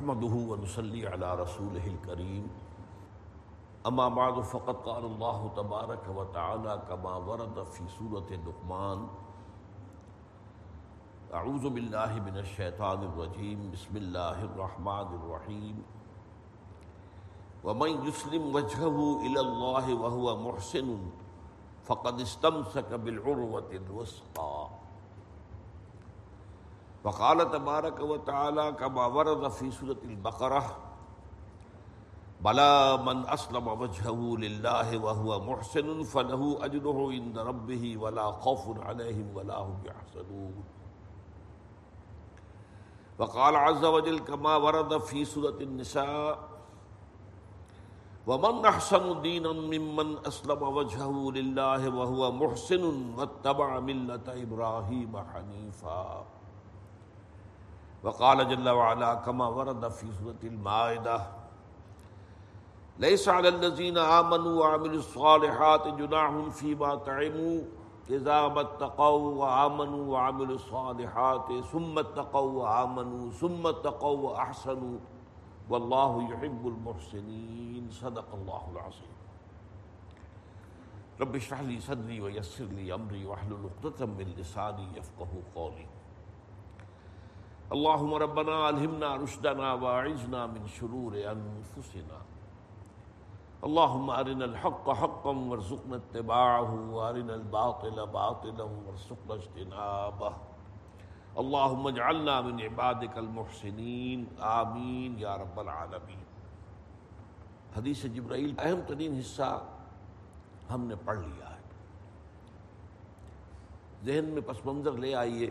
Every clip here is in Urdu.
احمده ونصلي على رسوله الكريم. اما بعد، فقد قال الله تبارك وتعالى كما ورد في سورة اللقمان اعوذ بالله من الشيطان الرجيم. بسم الله الرحمن الرحيم. ومن يسلم وجهه الى الله وهو محسن، فقد استمسك بالعروة الوثقى. وقال تبارك وتعالى كما ورد في سورة البقرة بلى من أسلم وجهه لله وهو محسن فله أجره عند ربه ولا خوف عليهم ولا هم يحزنون وقال عز وجل كما ورد في سورة النساء، ومن أحسن دينا ممن أسلم وجهه لله وهو محسن واتبع ملة إبراهيم حنيفا وقال جل وعلا كما ورد في سورة المائدة ليس على الذين آمنوا وعملوا الصالحات جناح فيما طعموا إذا ما اتقوا وآمنوا وعملوا الصالحات ثم اتقوا وآمنوا ثم اتقوا وأحسنوا والله يحب المحسنين. صدق الله العظيم. رب اشرح لي صدري ويسر لي أمري واحلل عقدة من لساني يفقهوا قولي. اللهم ربنا ألهمنا رشدنا واعذنا من شرور أنفسنا. اللهم أرنا الحق حقا وارزقنا اتباعه، وأرنا الباطل باطلا وارزقنا اجتنابه. اللهم اجعلنا من عبادك المحسنين. آمین یا رب العالمین حدیث جبرائیل اہم ترین حصہ ہم نے پڑھ لیا ہے۔ ذہن میں پس منظر لے آئیے۔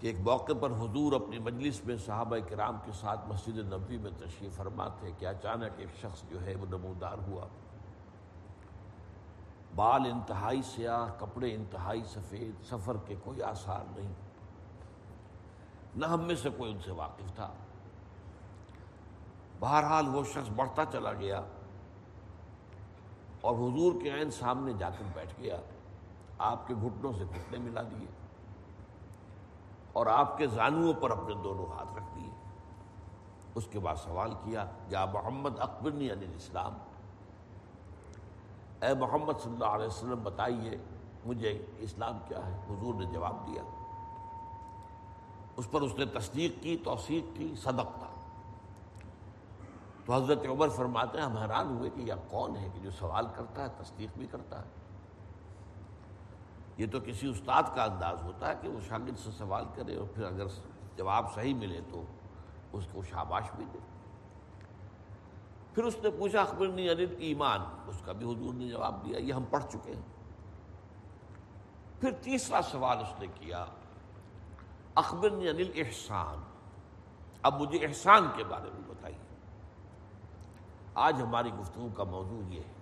کہ ایک موقع پر حضور اپنی مجلس میں صحابہ کرام کے ساتھ مسجد نبوی میں تشریف فرما تھے کہ اچانک ایک شخص جو ہے وہ نمودار ہوا۔ بال انتہائی سیاہ، کپڑے انتہائی سفید، سفر کے کوئی آثار نہیں۔ نہ ہم میں سے کوئی ان سے واقف تھا۔ بہرحال وہ شخص بڑھتا چلا گیا اور حضور کے عین سامنے جا کر بیٹھ گیا۔ آپ کے گھٹنوں سے گھٹنے ملا دیے۔ اور آپ کے زانوؤں پر اپنے دونوں ہاتھ رکھ دیے۔ اس کے بعد سوال کیا، یا محمد اکبرنی علی الاسلام؟ اے محمد صلی اللہ علیہ وسلم، بتائیے، مجھے اسلام کیا ہے؟ حضور نے جواب دیا۔ اس پر اس نے تصدیق کی، توثیق کی، صدق تھا۔ تو حضرت عمر فرماتے ہیں، ہم حیران ہوئے کہ یہ کون ہے کہ جو سوال کرتا ہے، تصدیق بھی کرتا ہے۔ یہ تو کسی استاد کا انداز ہوتا ہے کہ وہ شاگرد سے سوال کرے اور پھر اگر جواب صحیح ملے تو اس کو شاباش بھی دے۔ پھر اس نے پوچھا اخبرنی انل ایمان؟ اس کا بھی حضور نے جواب دیا، یہ ہم پڑھ چکے ہیں۔ پھر تیسرا سوال اس نے کیا اخبرنی انل احسان اب مجھے احسان کے بارے میں بتائیے۔ آج ہماری گفتگو کا موضوع یہ ہے۔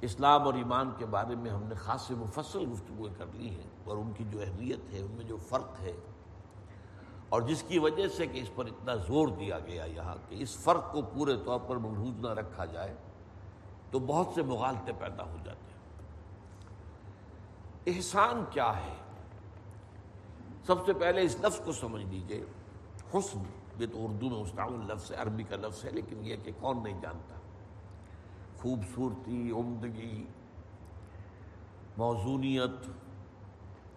اسلام اور ایمان کے بارے میں ہم نے خاص مفصل گفتگویں کر لی ہیں اور ان کی جو اہمیت ہے، ان میں جو فرق ہے، اور جس کی وجہ سے کہ اس پر اتنا زور دیا گیا یہاں کہ اس فرق کو پورے طور پر محروض نہ رکھا جائے، تو بہت سے مغالطے پیدا ہو جاتے ہیں۔ احسان کیا ہے؟ سب سے پہلے اس لفظ کو سمجھ لیجیے حسن، یہ تو اردو میں مستعمل لفظ ہے، عربی کا لفظ ہے، لیکن یہ کہ کون نہیں جانتا۔ خوبصورتی، عمدگی، موزونیت،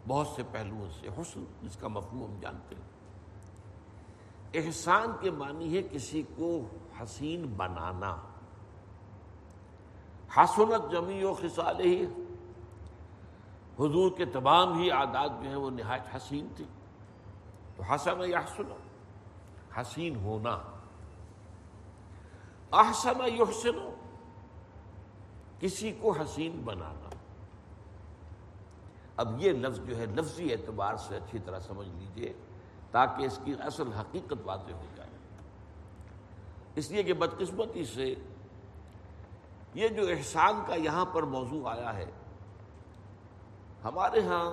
بہت سے پہلوؤں سے، حسن، جس کا مفہوم ہم جانتے ہیں۔ احسان کے معنی ہے کسی کو حسین بنانا۔ حسنت جمی و خسال ہی۔ حضور کے تمام ہی عادات جو ہیں وہ نہایت حسین تھی تو حسن یا حسن؟ حسین ہونا۔ احسن یحسن کسی کو حسین بنانا۔ اب یہ لفظ جو ہے لفظی اعتبار سے اچھی طرح سمجھ لیجیے تاکہ اس کی اصل حقیقت واضح ہو جائے۔ اس لیے کہ بدقسمتی سے یہ جو احسان کا یہاں پر موضوع آیا ہے، ہمارے ہاں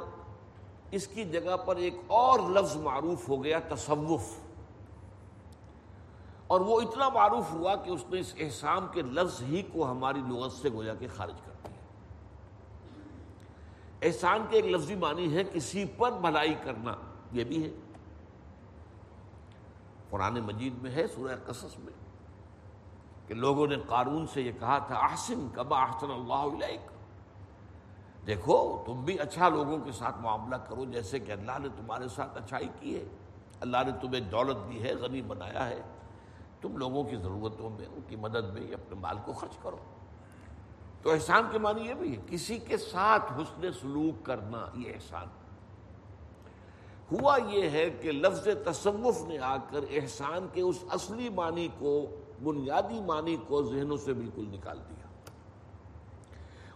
اس کی جگہ پر ایک اور لفظ معروف ہو گیا، تصوف۔ اور وہ اتنا معروف ہوا کہ اس نے اس احسان کے لفظ ہی کو ہماری لغت سے گویا کے خارج کر دیا۔ احسان کے ایک لفظی معنی ہے کسی پر بھلائی کرنا، یہ بھی ہے۔ قرآن مجید میں ہے، سورہ قصص میں، کہ لوگوں نے قارون سے یہ کہا تھا، احسن کبا احسن اللہ علیہ دیکھو، تم بھی اچھا لوگوں کے ساتھ معاملہ کرو، جیسے کہ اللہ نے تمہارے ساتھ اچھائی کی ہے۔ اللہ نے تمہیں دولت دی ہے، غنی بنایا ہے۔ تم لوگوں کی ضرورتوں میں، ان کی مدد میں اپنے مال کو خرچ کرو۔ تو احسان کے معنی یہ بھی ہے، کسی کے ساتھ حسن سلوک کرنا یہ احسان۔ ہوا یہ ہے کہ لفظ تصوف نے آ کر احسان کے اس اصلی معنی کو، بنیادی معنی کو ذہنوں سے بالکل نکال دیا۔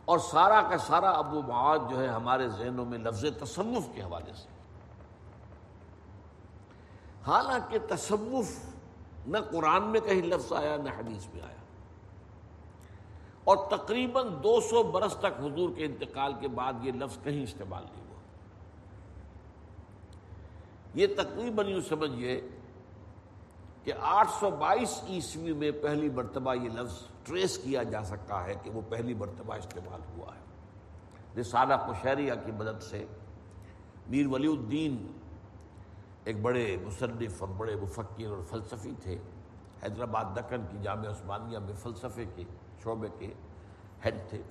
اور سارا کا سارا ابو معاد جو ہے ہمارے ذہنوں میں لفظ تصوف کے حوالے سے۔ حالانکہ تصوف نہ قرآن میں کہیں لفظ آیا، نہ حدیث میں آیا۔ اور تقریباً دو سو برس تک حضور کے انتقال کے بعد یہ لفظ کہیں استعمال نہیں ہوا۔ یہ تقریباً یوں سمجھیے کہ آٹھ سو بائیس عیسوی میں پہلی مرتبہ یہ لفظ ٹریس کیا جا سکتا ہے کہ وہ پہلی مرتبہ استعمال ہوا ہے۔ رسالہ کشہریہ کی مدد سے میر ولی الدین ایک بڑے مصنف اور بڑے مفکر اور فلسفی تھے، حیدرآباد دکن کی جامعہ عثمانیہ میں فلسفے کے شعبے کے ہیڈ تھے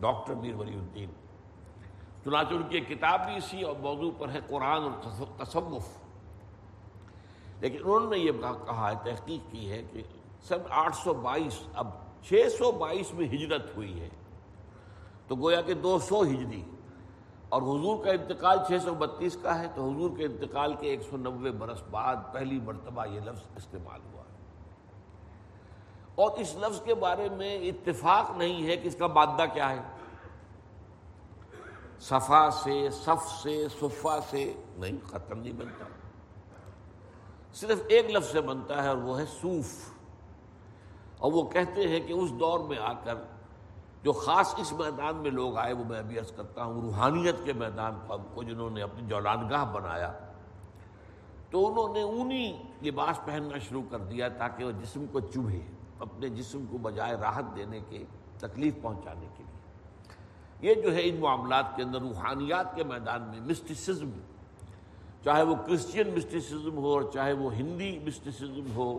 ڈاکٹر میر ولی الدین۔ چنانچہ ان کی ایک کتاب بھی اسی اور موضوع پر ہے، قرآن اور تصوف۔ لیکن انہوں نے یہ کہا ہے تحقیق کی ہے کہ سن آٹھ سو بائیس، اب چھ سو بائیس میں ہجرت ہوئی ہے۔ تو گویا کہ دو سو ہجری اور حضور کا انتقال چھ سو بتیس کا ہے تو حضور کے انتقال کے ایک سو نوے برس بعد پہلی مرتبہ یہ لفظ استعمال ہوا اور اس لفظ کے بارے میں اتفاق نہیں ہے کہ اس کا مادہ کیا ہے۔ صفا سے، صف سے، صفا سے نہیں، ختم نہیں بنتا۔ صرف ایک لفظ سے بنتا ہے اور وہ ہے صوف۔ اور وہ کہتے ہیں کہ اس دور میں آ کر جو خاص اس میدان میں لوگ آئے، وہ میں ابھی عرض کرتا ہوں، روحانیت کے میدان کو جنہوں نے اپنی جولانگاہ بنایا، تو انہوں نے اونی لباس پہننا شروع کر دیا تاکہ وہ جسم کو چبھے اپنے جسم کو بجائے راحت دینے کے، تکلیف پہنچانے کے لیے۔ یہ جو ہے ان معاملات کے اندر روحانیات کے میدان میں مسٹسزم چاہے وہ کرسچین مسٹسزم ہو اور چاہے وہ ہندی مسٹسزم ہو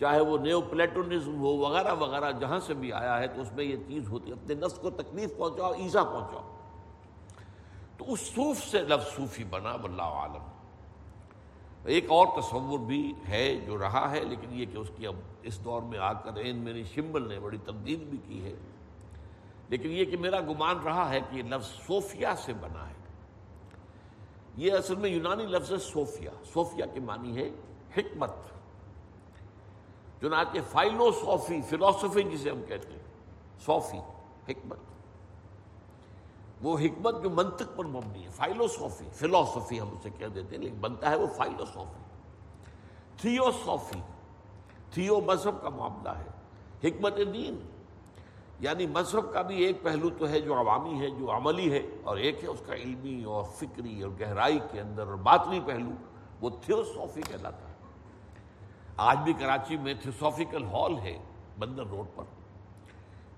چاہے وہ نیو پلیٹونزم ہو، وغیرہ وغیرہ، جہاں سے بھی آیا ہے، تو اس میں یہ چیز ہوتی ہے، اپنے نفس کو تکلیف پہنچاؤ، ایزا پہنچاؤ۔ تو اس صوف سے لفظ صوفی بنا، واللہ عالم۔ ایک اور تصور بھی ہے جو رہا ہے، لیکن یہ کہ اس کی اب اس دور میں آ کر این میری شمبل نے بڑی تبدیل بھی کی ہے۔ لیکن یہ کہ میرا گمان رہا ہے کہ یہ لفظ صوفیہ سے بنا ہے۔ یہ اصل میں یونانی لفظ ہے صوفیہ۔ صوفیہ کے معنی ہے حکمت۔ چنانچہ فائلو فلاسفی جسے ہم کہتے ہیں، صوفی، حکمت۔ وہ حکمت جو منطق پر مبنی ہے فائلو صوفی فلاسفی ہم اسے کہہ دیتے ہیں، لیکن بنتا ہے وہ فائلو صوفی۔ تھیو تھیو مذہب کا معاملہ ہے، حکمت دین۔ یعنی مذہب کا بھی ایک پہلو تو ہے جو عوامی ہے، جو عملی ہے، اور ایک ہے اس کا علمی اور فکری اور گہرائی کے اندر اور باطنی پہلو، وہ تھیوسافی کہلاتا ہے۔ آج بھی کراچی میں تھیوسافیکل ہال ہے، بندر روڈ پر۔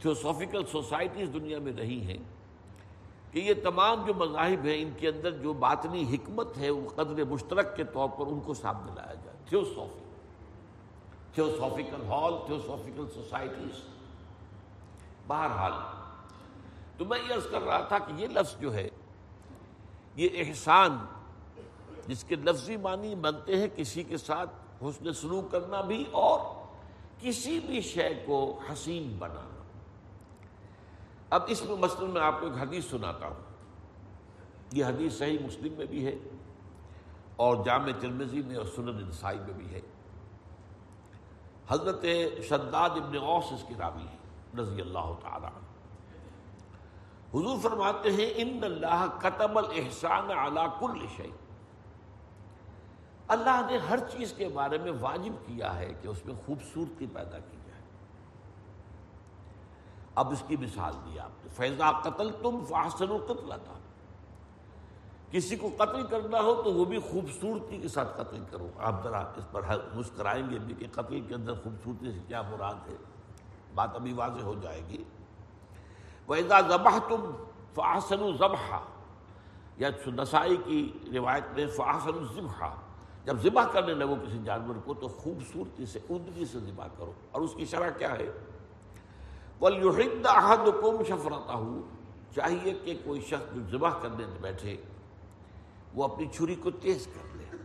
تھیوسافیکل سوسائٹیز دنیا میں رہی ہیں۔ کہ یہ تمام جو مذاہب ہیں، ان کے اندر جو باطنی حکمت ہے، وہ قدر مشترک کے طور پر ان کو سامنے لایا جائے۔ Theosophy theosophical hall theosophical societies بہرحال، تو میں یہ عرض کر رہا تھا کہ یہ لفظ جو ہے، یہ احسان، جس کے لفظی معنی بنتے ہیں کسی کے ساتھ حسن سلوک کرنا بھی اور کسی بھی شے کو حسین بنانا۔ اب اس میں مثلاً میں آپ کو ایک حدیث سناتا ہوں۔ یہ حدیث صحیح مسلم میں بھی ہے اور جامع ترمزی میں اور سنن نسائی میں بھی ہے۔ حضرت شداد ابن اوس اس کی راوی ہے، رضی اللہ تعالی حضور فرماتے ہیں، ان اللہ قطب الحسان علا کل شعی اللہ نے ہر چیز کے بارے میں واجب کیا ہے کہ اس میں خوبصورتی پیدا کی جائے۔ اب اس کی مثال دی آپ نے۔ فیضا قتل تم فاصل قتل تھا کسی کو قتل کرنا ہو تو وہ بھی خوبصورتی کے ساتھ قتل کرو۔ آپ ذرا اس پر مسکرائیں گے بھی کہ قتل کے اندر خوبصورتی سے کیا مراد ہے۔ بات ابھی واضح ہو جائے گی۔ ویزا ذبح تم فاصل ذبح۔ یا نسائی کی روایت میں فاصل ذبح جب ذبح کرنے لگو کسی جانور کو تو خوبصورتی سے، عمدگی سے ذبح کرو۔ اور اس کی شرح کیا ہے؟ وَلْيُحِدَّ أَحَدُكُمْ شَفْرَتَهُ۔ چاہیے کہ کوئی شخص جو ذبح کرنے بیٹھے، وہ اپنی چھری کو تیز کر لے۔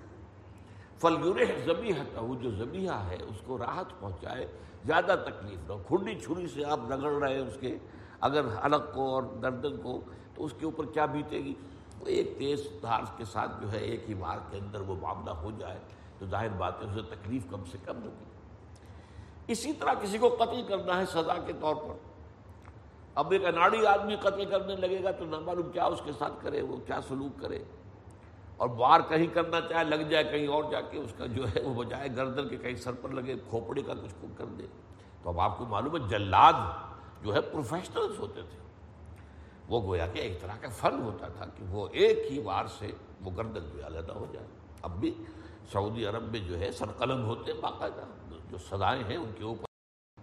فَلْيُرِحْ زَبِيحَتَهُ جو زبیحہ ہے، اس کو راحت پہنچائے، زیادہ تکلیف نہ کھنڈی چھری سے آپ رگڑ رہے ہیں اس کے۔ اگر حلق کو اور گردن کو، تو اس کے اوپر کیا بیتے گی وہ ایک تیز دھار کے ساتھ جو ہے ایک ہی مار کے اندر وہ معاملہ ہو جائے تو ظاہر بات ہے اسے تکلیف کم سے کم ہوگی۔ اسی طرح کسی کو قتل کرنا ہے سزا کے طور پر۔ اب ایک اناڑی آدمی قتل کرنے لگے گا تو نہ معلوم کیا اس کے ساتھ کرے، وہ کیا سلوک کرے۔ اور بار کہیں کرنا چاہے، لگ جائے کہیں اور جا کے اس کا جو ہے وہ بجائے گردن کے کہیں سر پر لگے کھوپڑے کا کچھ کو کر دے۔ تو اب آپ کو معلوم ہے جلاد جو ہے پروفیشنلز ہوتے تھے۔ وہ گویا کہ ایک طرح کا فن ہوتا تھا کہ وہ ایک ہی وار سے وہ گردن جو علیحدہ ہو جائے۔ اب بھی سعودی عرب میں جو ہے سرقلم ہوتے ہیں باقاعدہ، جو سزائیں ہیں ان کے اوپر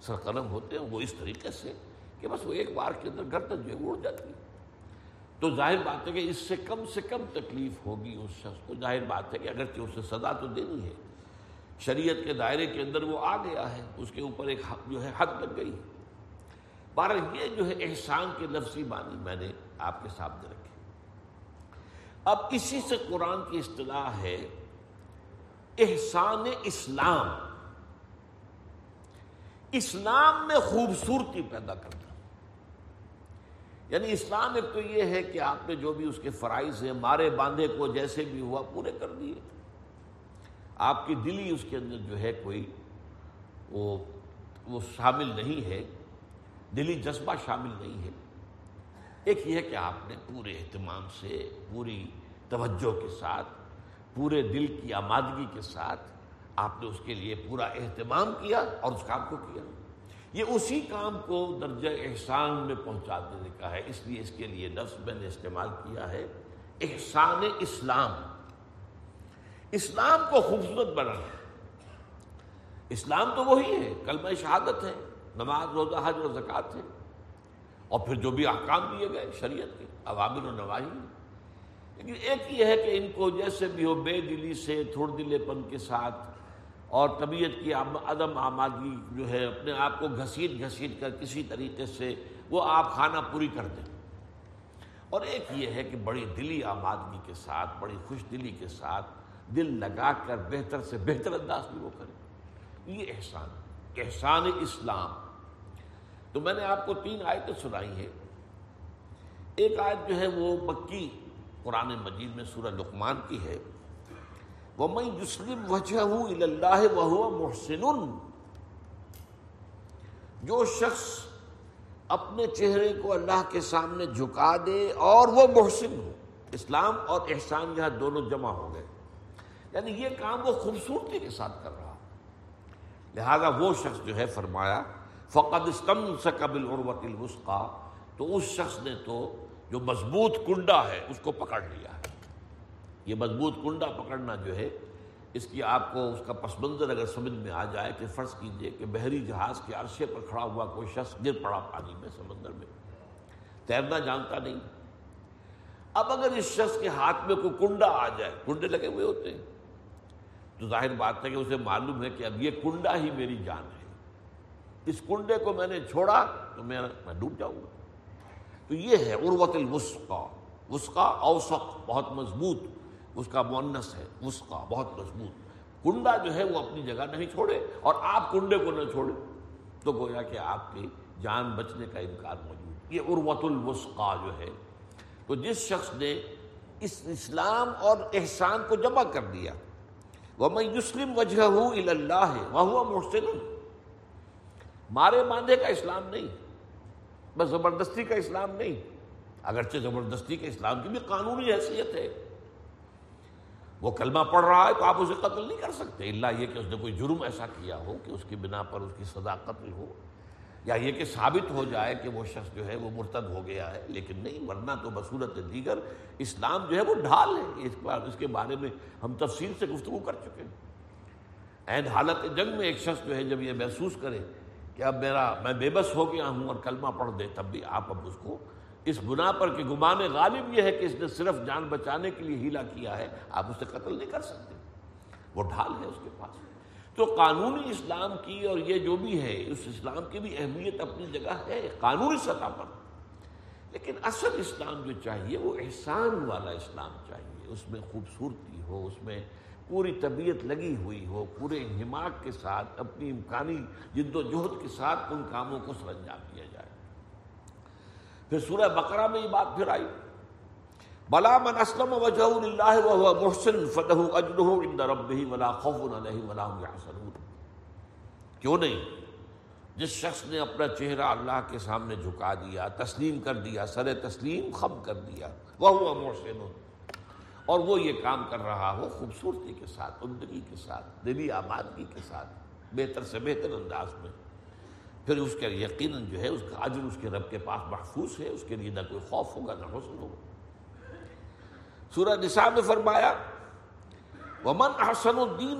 سرقلم ہوتے ہیں، وہ اس طریقے سے کہ بس وہ ایک بار کے اندر گردن جو ہے اڑ جاتی ہے۔ تو ظاہر بات ہے کہ اس سے کم سے کم تکلیف ہوگی اس شخص کو۔ ظاہر بات ہے کہ اگرچہ اسے سزا تو دینی ہے، شریعت کے دائرے کے اندر وہ آ گیا ہے، اس کے اوپر ایک جو ہے حد لگ گئی ہے۔ بارہ، یہ جو ہے احسان کے لفظی معنی میں نے آپ کے سامنے رکھے اب اسی سے قرآن کی اصطلاح ہے، احسان اسلام۔ اسلام میں خوبصورتی پیدا کرنا۔ یعنی اسلام ایک تو یہ ہے کہ آپ نے جو بھی اس کے فرائض ہیں، مارے باندھے کو جیسے بھی ہوا پورے کر دیے۔ آپ کی دلی اس کے اندر جو ہے کوئی وہ وہ شامل نہیں ہے۔ دلی جذبہ شامل نہیں ہے۔ ایک یہ ہے کہ آپ نے پورے اہتمام سے، پوری توجہ کے ساتھ، پورے دل کی آمادگی کے ساتھ آپ نے اس کے لیے پورا اہتمام کیا اور اس کام کو کیا۔ یہ اسی کام کو درجہ احسان میں پہنچا دینے کا ہے، اس لیے اس کے لیے لفظ میں نے استعمال کیا ہے۔ احسان اسلام۔ اسلام کو خوبصورت بنانا۔ اسلام تو وہی ہے، کلمہ شہادت ہے۔ نماز، روزہ، حج اور زکوٰۃ ہے اور پھر جو بھی احکام دیے گئے شریعت کے، عوامل و نواحی لیکن ایک یہ ہے کہ ان کو جیسے بھی ہو بے دلی سے تھوڑ دلے پن کے ساتھ، اور طبیعت کی عدم آمادگی جو ہے، اپنے آپ کو گھسیٹ گھسیٹ کر کسی طریقے سے وہ آپ کھانا پوری کر دیں۔ اور ایک یہ ہے کہ بڑی دلی آمادگی کے ساتھ، بڑی خوش دلی کے ساتھ دل لگا کر بہتر سے بہتر انداز میں وہ کریں۔ یہ احسان احسان اسلام۔ تو میں نے آپ کو تین آیتیں سنائی ہیں۔ ایک آیت جو ہے وہ مکی قرآن مجید میں سورہ لقمان کی ہے۔ وہ میں یسلم وجہ اللہ وہ محسن۔ جو شخص اپنے چہرے کو اللہ کے سامنے جھکا دے اور وہ محسن ہو۔ اسلام اور احسان یہاں دونوں جمع ہو گئے۔ یعنی یہ کام وہ خوبصورتی کے ساتھ کر رہا۔ لہذا وہ شخص جو ہے فرمایا فقد استم سے قبل عروت تو اس شخص نے تو جو مضبوط کنڈا ہے، اس کو پکڑ لیا ہے۔ یہ مضبوط کنڈا پکڑنا جو ہے، اس کی آپ کو اس کا پس منظر اگر سمجھ میں آ جائے کہ فرض کیجیے کہ بحری جہاز کے عرصے پر کھڑا ہوا کوئی شخص گر پڑا پانی میں، سمندر میں۔ تیرنا جانتا نہیں۔ اب اگر اس شخص کے ہاتھ میں کوئی کنڈا آ جائے، کنڈے لگے ہوئے ہوتے ہیں۔ تو ظاہر بات ہے کہ اسے معلوم ہے کہ اب یہ کنڈا ہی میری جان ہے۔ اس کنڈے کو میں نے چھوڑا تو میں ڈوب جاؤں گا۔ تو یہ ہے عروت الوسقا وسقا اوسق بہت مضبوط۔ اس کا مونس ہے۔ وسقا بہت مضبوط۔ کنڈا جو ہے وہ اپنی جگہ نہیں چھوڑے اور آپ کنڈے کو نہ چھوڑے تو گویا کہ آپ کی جان بچنے کا امکان موجود۔ یہ عروت الوسقا جو ہے، تو جس شخص نے اس اسلام اور احسان کو جمع کر دیا وہ میں یسلم وجہ ہوں اللہ ہے وہ محسن مارے باندھے کا اسلام نہیں بس زبردستی کا اسلام نہیں۔ اگرچہ زبردستی کے اسلام کی بھی قانونی حیثیت ہے۔ وہ کلمہ پڑھ رہا ہے تو آپ اسے قتل نہیں کر سکتے۔ اللہ یہ کہ اس نے کوئی جرم ایسا کیا ہو کہ اس کی بنا پر اس کی سزا قتل ہو، یا یہ کہ ثابت ہو جائے کہ وہ شخص جو ہے وہ مرتد ہو گیا ہے۔ لیکن نہیں، ورنہ تو بصورت دیگر اسلام جو ہے وہ ڈھال ہے۔ اس بار، اس کے بارے میں ہم تفصیل سے گفتگو کر چکے ہیں۔ عین حالت جنگ میں ایک شخص جو ہے جب یہ محسوس کرے کہ اب میرا، میں بے بس ہو گیا ہوں اور کلمہ پڑھ دے، تب بھی آپ اب اس کو اس گناہ پر کہ گمان غالب یہ ہے کہ اس نے صرف جان بچانے کے لیے ہیلا کیا ہے، آپ اسے قتل نہیں کر سکتے۔ وہ ڈھال ہے اس کے پاس۔ تو قانونی اسلام کی اور یہ جو بھی ہے، اس اسلام کی بھی اہمیت اپنی جگہ ہے، قانونی سطح پر۔ لیکن اصل اسلام جو چاہیے، وہ احسان والا اسلام چاہیے۔ اس میں خوبصورتی ہو، اس میں پوری طبیعت لگی ہوئی ہو، پورے حماق کے ساتھ، اپنی امکانی جد و جہد کے ساتھ ان کاموں کو سر انجام دیا جائے۔ پھر سورہ بقرہ میں یہ بات پھر آئی۔ بلا من اسلم وجہ اللہ وهو محسن فله اجره عند ربه ولا خوف عليه ولا هم يحزنون کیوں نہیں؟ جس شخص نے اپنا چہرہ اللہ کے سامنے جھکا دیا، تسلیم کر دیا، سر تسلیم خم کر دیا وہ محسن اور وہ یہ کام کر رہا ہو خوبصورتی کے ساتھ، عمدگی کے ساتھ، دلی آبادگی کے ساتھ، بہتر سے بہتر انداز میں۔ پھر اس کے یقیناً جو ہے، اس کا عجر اس کے رب کے پاس محفوظ ہے، اس کے لیے نہ کوئی خوف ہوگا، نہ حسن ہوگا۔ سورہ نساء میں فرمایا، ومن احسن الدین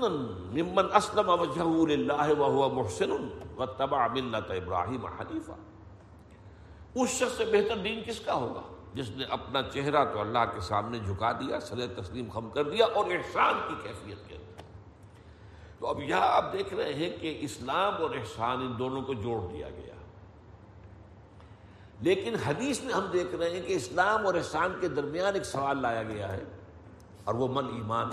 ممن اسلم وجهه لله وهو محسن واتبع ملت ابراہیم حنیفہ اس شخص سے بہتر دین کس کا ہوگا؟ جس نے اپنا چہرہ تو اللہ کے سامنے جھکا دیا، سر تسلیم خم کر دیا اور احسان کی کیفیت کے اندر تو اب یہاں آپ دیکھ رہے ہیں کہ اسلام اور احسان ان دونوں کو جوڑ دیا گیا۔ لیکن حدیث میں ہم دیکھ رہے ہیں کہ اسلام اور احسان کے درمیان ایک سوال لایا گیا ہے، اور وہ من ایمان۔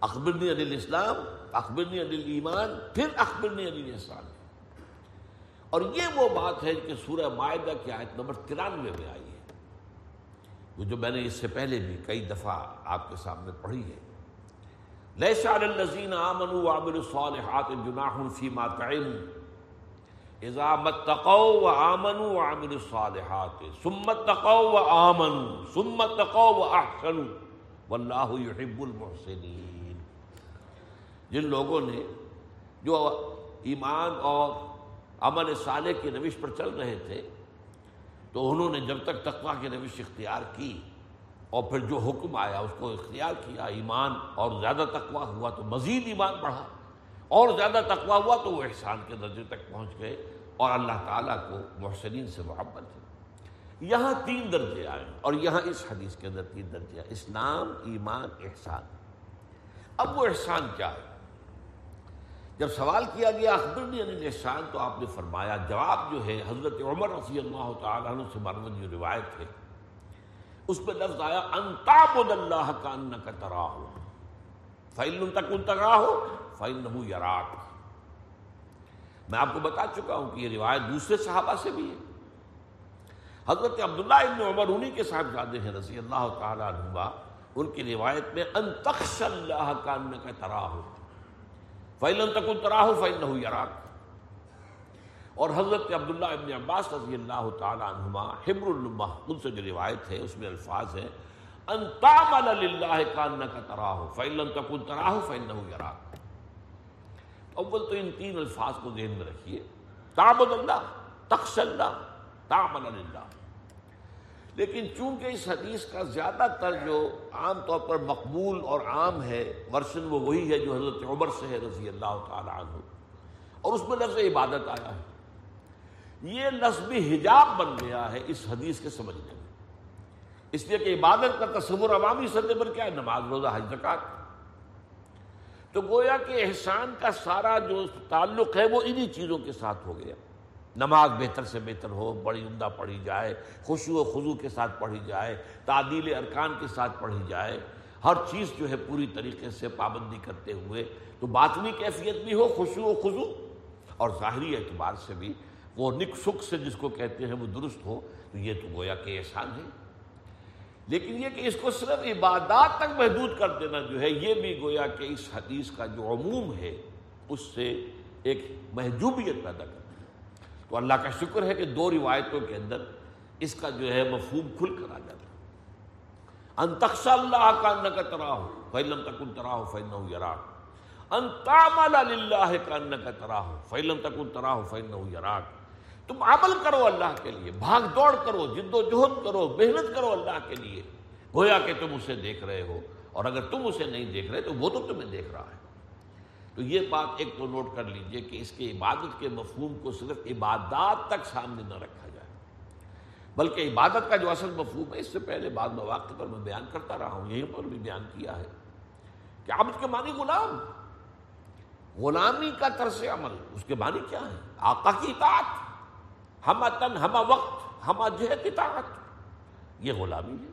اخبرنی عدل اسلام اخبرنی عدل ایمان پھر اخبرنی عدل احسان اور یہ وہ بات ہے کہ سورہ معاہدہ کی آیت نمبر ترانوے میں آئی ہے۔ وہ جو میں نے اس سے پہلے بھی کئی دفعہ آپ کے سامنے پڑھی ہے۔ لیسا الذین آمنوا وعملوا الصالحات جناح فیما تعلموا اذا متقوا وآمنوا وعملوا الصالحات ثم اتقوا وآمنوا ثم اتقوا واحسنوا والله يحب المحسنين۔ جن لوگوں نے جو ایمان اور عمل صالح کی روش پر چل رہے تھے، تو انہوں نے جب تک تقوی کی روش اختیار کی اور پھر جو حکم آیا، اس کو اختیار کیا، ایمان اور زیادہ تقوی ہوا تو مزید ایمان بڑھا۔ اور زیادہ تقوی ہوا تو وہ احسان کے درجے تک پہنچ گئے اور اللہ تعالیٰ کو محسنین سے محبت ہے۔ یہاں تین درجے آئے اور یہاں اس حدیث کے اندر تین درجے آئے۔ اسلام، ایمان، احسان۔ اب وہ احسان کیا ہے؟ جب سوال کیا گیا اخبرنی عن احسان تو آپ نے فرمایا، جواب جو ہے، حضرت عمر رضی اللہ تعالیٰ عنہ سے مرمت جو روایت ہے، اس پہ لفظ آیا انتابد اللہ کا ان کا ترا ہو فعل تک ان ترا ہو فعل یراک۔ میں آپ کو بتا چکا ہوں کہ یہ روایت دوسرے صحابہ سے بھی ہے۔ حضرت عبداللہ ابن عمر، انہی کے صاحب زادے ہیں، رضی اللہ تعالیٰ عنہ ان کی روایت میں، ان تخش اللہ کا ان کا تراہ فیلن تک تراہ فیل یراک اور حضرت عبداللہ ابن عباس رضی اللہ تعالیٰ عنہما حبر الما ان سے جو روایت ہے، اس میں الفاظ ہے، ان تعمل للہ کا کا تراہ فیلن تک تراہ فیل یراک اول تو ان تین الفاظ کو ذہن میں رکھیے، تعبد اللہ تخش اللہ، تعمل اللہ لیکن چونکہ اس حدیث کا زیادہ تر جو عام طور پر مقبول اور عام ہے، ورشن وہ وہی ہے جو حضرت عمر سے ہے، رضی اللہ تعالیٰ عنہ۔ اور اس میں لفظ عبادت آیا ہے۔ یہ لفظ بھی حجاب بن گیا ہے اس حدیث کے سمجھنے میں۔ اس لیے کہ عبادت کا تصور عوامی سطح پر کیا ہے؟ نماز، روزہ، حج زکات تو گویا کہ احسان کا سارا جو تعلق ہے وہ انہی چیزوں کے ساتھ ہو گیا۔ نماز بہتر سے بہتر ہو، بڑی عمدہ پڑھی جائے خوشو و خضو کے ساتھ پڑھی جائے، تعدیل ارکان کے ساتھ پڑھی جائے، ہر چیز جو ہے پوری طریقے سے پابندی کرتے ہوئے، تو باطنی کیفیت بھی ہو خوشو و خضو اور ظاہری اعتبار سے بھی وہ نک سکھ سے جس کو کہتے ہیں وہ درست ہو، تو یہ تو گویا کہ احسان ہے۔ لیکن یہ کہ اس کو صرف عبادات تک محدود کر دینا جو ہے، یہ بھی گویا کہ اس حدیث کا جو عموم ہے، اس سے ایک محجوبیت پیدا کرتا تو اللہ کا شکر ہے کہ دو روایتوں کے اندر اس کا جو ہے مفہوم کھل کر آ جاتا انتخص اللہ کا ان کا ترا ہو فیلم تکن ترا ہو فین یراک انتامل اللہ کا ان کا ترا ہو فیلم تکن ترا ہو فین یراک تم عمل کرو اللہ کے لیے، بھاگ دوڑ کرو، جد و جہد کرو، محنت کرو اللہ کے لیے۔ گویا کہ تم اسے دیکھ رہے ہو، اور اگر تم اسے نہیں دیکھ رہے تو وہ تو تمہیں دیکھ رہا ہے۔ تو یہ بات ایک تو نوٹ کر لیجیے کہ اس کے عبادت کے مفہوم کو صرف عبادات تک سامنے نہ رکھا جائے، بلکہ عبادت کا جو اصل مفہوم ہے، اس سے پہلے بعد مواقع پر میں بیان کرتا رہا ہوں، یہیں پر بھی بیان کیا ہے کہ عبد کے معنی غلام، غلامی کا طرز عمل، اس کے معنی کیا ہے؟ آقا کی اطاعت ہما تن ہما وقت ہما جہت اطاعت، یہ غلامی ہے،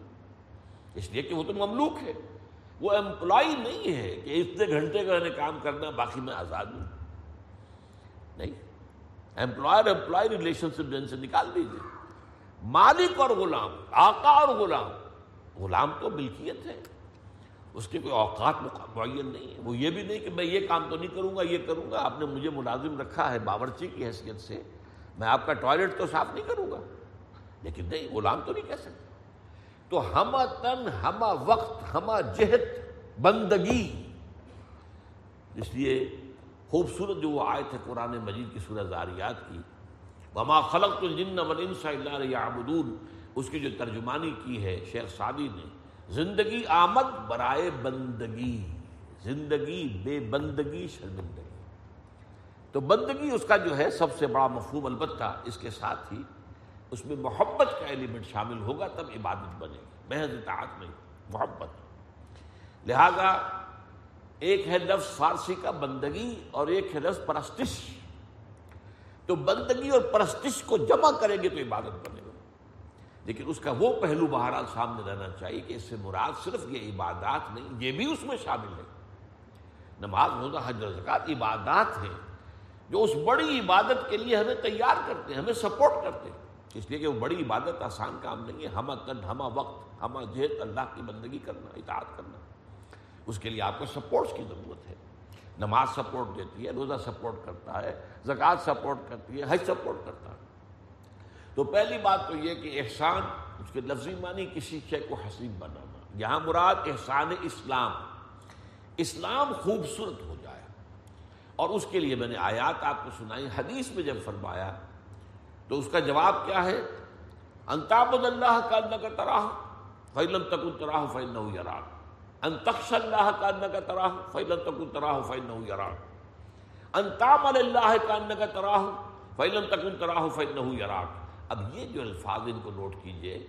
اس لیے کہ وہ تو مملوک ہے۔ وہ امپلائی نہیں ہے کہ اتنے گھنٹے کا کام کرنا باقی میں آزاد ہوں۔ نہیں۔ امپلائر امپلائی ریلیشن شپ سے نکال دیجیے مالک اور غلام، آقا اور غلام۔ غلام تو ملکیت ہے۔ اس کے کوئی اوقات معین نہیں ہے۔ وہ یہ بھی نہیں کہ میں یہ کام تو نہیں کروں گا، یہ کروں گا۔ آپ نے مجھے ملازم رکھا ہے باورچی کی حیثیت سے۔ میں آپ کا ٹوائلٹ تو صاف نہیں کروں گا۔ لیکن نہیں، غلام تو نہیں کہہ سکتے تو ہما تن، ہما وقت، ہما جہت، بندگی۔ اس لیے خوبصورت جو وہ آئے تھے قرآن مجید کی سورہ زاریات کی، وما خلق تو جن ونسا اللہ اس کی جو ترجمانی کی ہے شیخ سعدی نے، زندگی آمد برائے بندگی، زندگی بے بندگی، شرمندگی۔ تو بندگی اس کا جو ہے سب سے بڑا مفہوم البتہ اس کے ساتھ ہی اس میں محبت کا ایلیمنٹ شامل ہوگا، تب عبادت بنے گی۔ محض اطاعت نہیں، محبت۔ لہذا ایک ہے لفظ فارسی کا بندگی اور ایک ہے لفظ پرستش۔ تو بندگی اور پرستش کو جمع کریں گے تو عبادت بنے گا۔ لیکن اس کا وہ پہلو بہرحال سامنے رہنا چاہیے کہ اس سے مراد صرف یہ عبادات نہیں، یہ بھی اس میں شامل ہے۔ نماز، روزہ، حج زکات عبادات ہیں جو اس بڑی عبادت کے لیے ہمیں تیار کرتے ہیں، ہمیں سپورٹ کرتے ہیں۔ اس لیے کہ وہ بڑی عبادت آسان کام نہیں ہے۔ ہما تن ہما وقت ہما جہت اللہ کی بندگی کرنا، اطاعت کرنا۔ اس کے لیے آپ کو سپورٹس کی ضرورت ہے۔ نماز سپورٹ دیتی ہے، روزہ سپورٹ کرتا ہے، زکوٰۃ سپورٹ کرتی ہے، حج سپورٹ کرتا ہے۔ تو پہلی بات تو یہ کہ احسان، اس کے لفظی معنی کسی شے کو حسین بنانا۔ یہاں مراد احسان اسلام۔ اسلام خوبصورت ہو جائے۔ اور اس کے لیے میں نے آیات آپ کو سنائی، حدیث میں جب فرمایا تو اس کا جواب کیا ہے؟ انتاب اللہ کا اللہ کا تراہ فیلم تک تراہ فیل یراک انتخش اللہ کا اللہ کا تراہ فیلم تک تراہ فیل یراک انتام اللہ کا اللہ کا تراہ فیلم تک تراہ فیل یراک اب یہ جو الفاظ ان کو نوٹ کیجیے،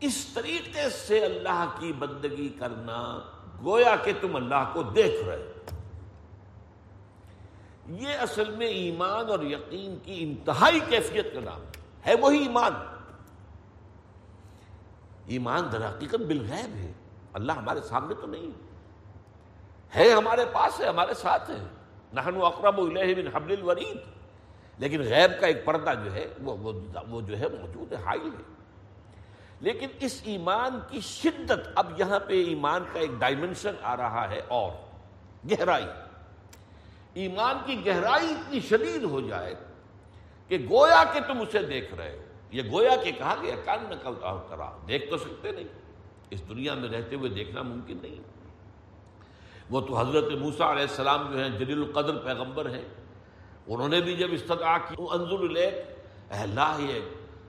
اس طریقے سے اللہ کی بندگی کرنا گویا کہ تم اللہ کو دیکھ رہے یہ اصل میں ایمان اور یقین کی انتہائی کیفیت کا نام ہے۔ وہی ایمان۔ ایمان در حقیقت بالغیب ہے۔ اللہ ہمارے سامنے تو نہیں۔ ہے ہمارے پاس ہے، ہمارے ساتھ ہے۔ نہن اقرب الیہ من حبل الورید۔ لیکن غیب کا ایک پردہ جو ہے، وہ وہ جو ہے موجود ہے، حائل ہے۔ لیکن اس ایمان کی شدت اب یہاں پہ ایمان کا ایک ڈائمنشن آ رہا ہے اور گہرائی۔ ایمان کی گہرائی اتنی شدید ہو جائے کہ گویا کہ تم اسے دیکھ رہے ہو یہ گویا کہ کہا گیا، کان نقل کرا دیکھ تو سکتے نہیں۔ اس دنیا میں رہتے ہوئے دیکھنا ممکن نہیں۔ وہ تو حضرت موسا علیہ السلام جو ہیں، جلیل القدر پیغمبر ہیں۔ انہوں نے بھی جب استدعا کی انضر اے اللہ، یہ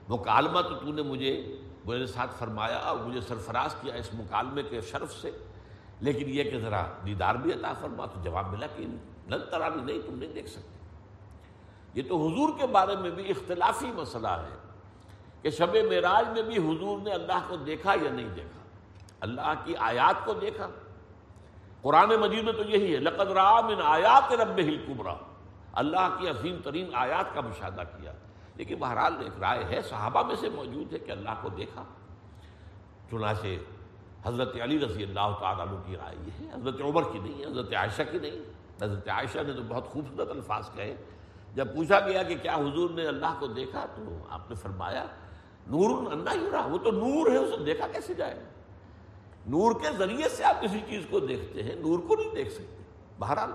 مکالمہ تو تو نے مجھے میرے ساتھ فرمایا اور مجھے سرفراز کیا اس مکالمے کے شرف سے۔ لیکن یہ کہ ذرا دیدار بھی عطا فرما، تو جواب ملا کہ نل ترابی نہیں، تم نہیں دیکھ سکتے۔ یہ تو حضور کے بارے میں بھی اختلافی مسئلہ ہے کہ شب معراج میں بھی حضور نے اللہ کو دیکھا یا نہیں دیکھا۔ اللہ کی آیات کو دیکھا۔ قرآن مجید میں تو یہی ہے، لقد رام ان آیات رب ہل اللہ کی عظیم ترین آیات کا مشاہدہ کیا۔ لیکن بہرحال ایک رائے ہے، صحابہ میں سے موجود ہے کہ اللہ کو دیکھا۔ چنانچہ حضرت علی رضی اللہ تعالیٰ عنہ کی رائے یہ ہے، حضرت عمر کی نہیں ہے حضرت عائشہ کی نہیں۔ حضرت عائشہ نے تو بہت خوبصورت الفاظ کہے۔ جب پوچھا گیا کہ کیا حضور نے اللہ کو دیکھا تو آپ نے فرمایا نور انا ہی رہا وہ تو نور ہے، اسے دیکھا کیسے جائے؟ نور کے ذریعے سے آپ کسی چیز کو دیکھتے ہیں، نور کو نہیں دیکھ سکتے۔ بہرحال،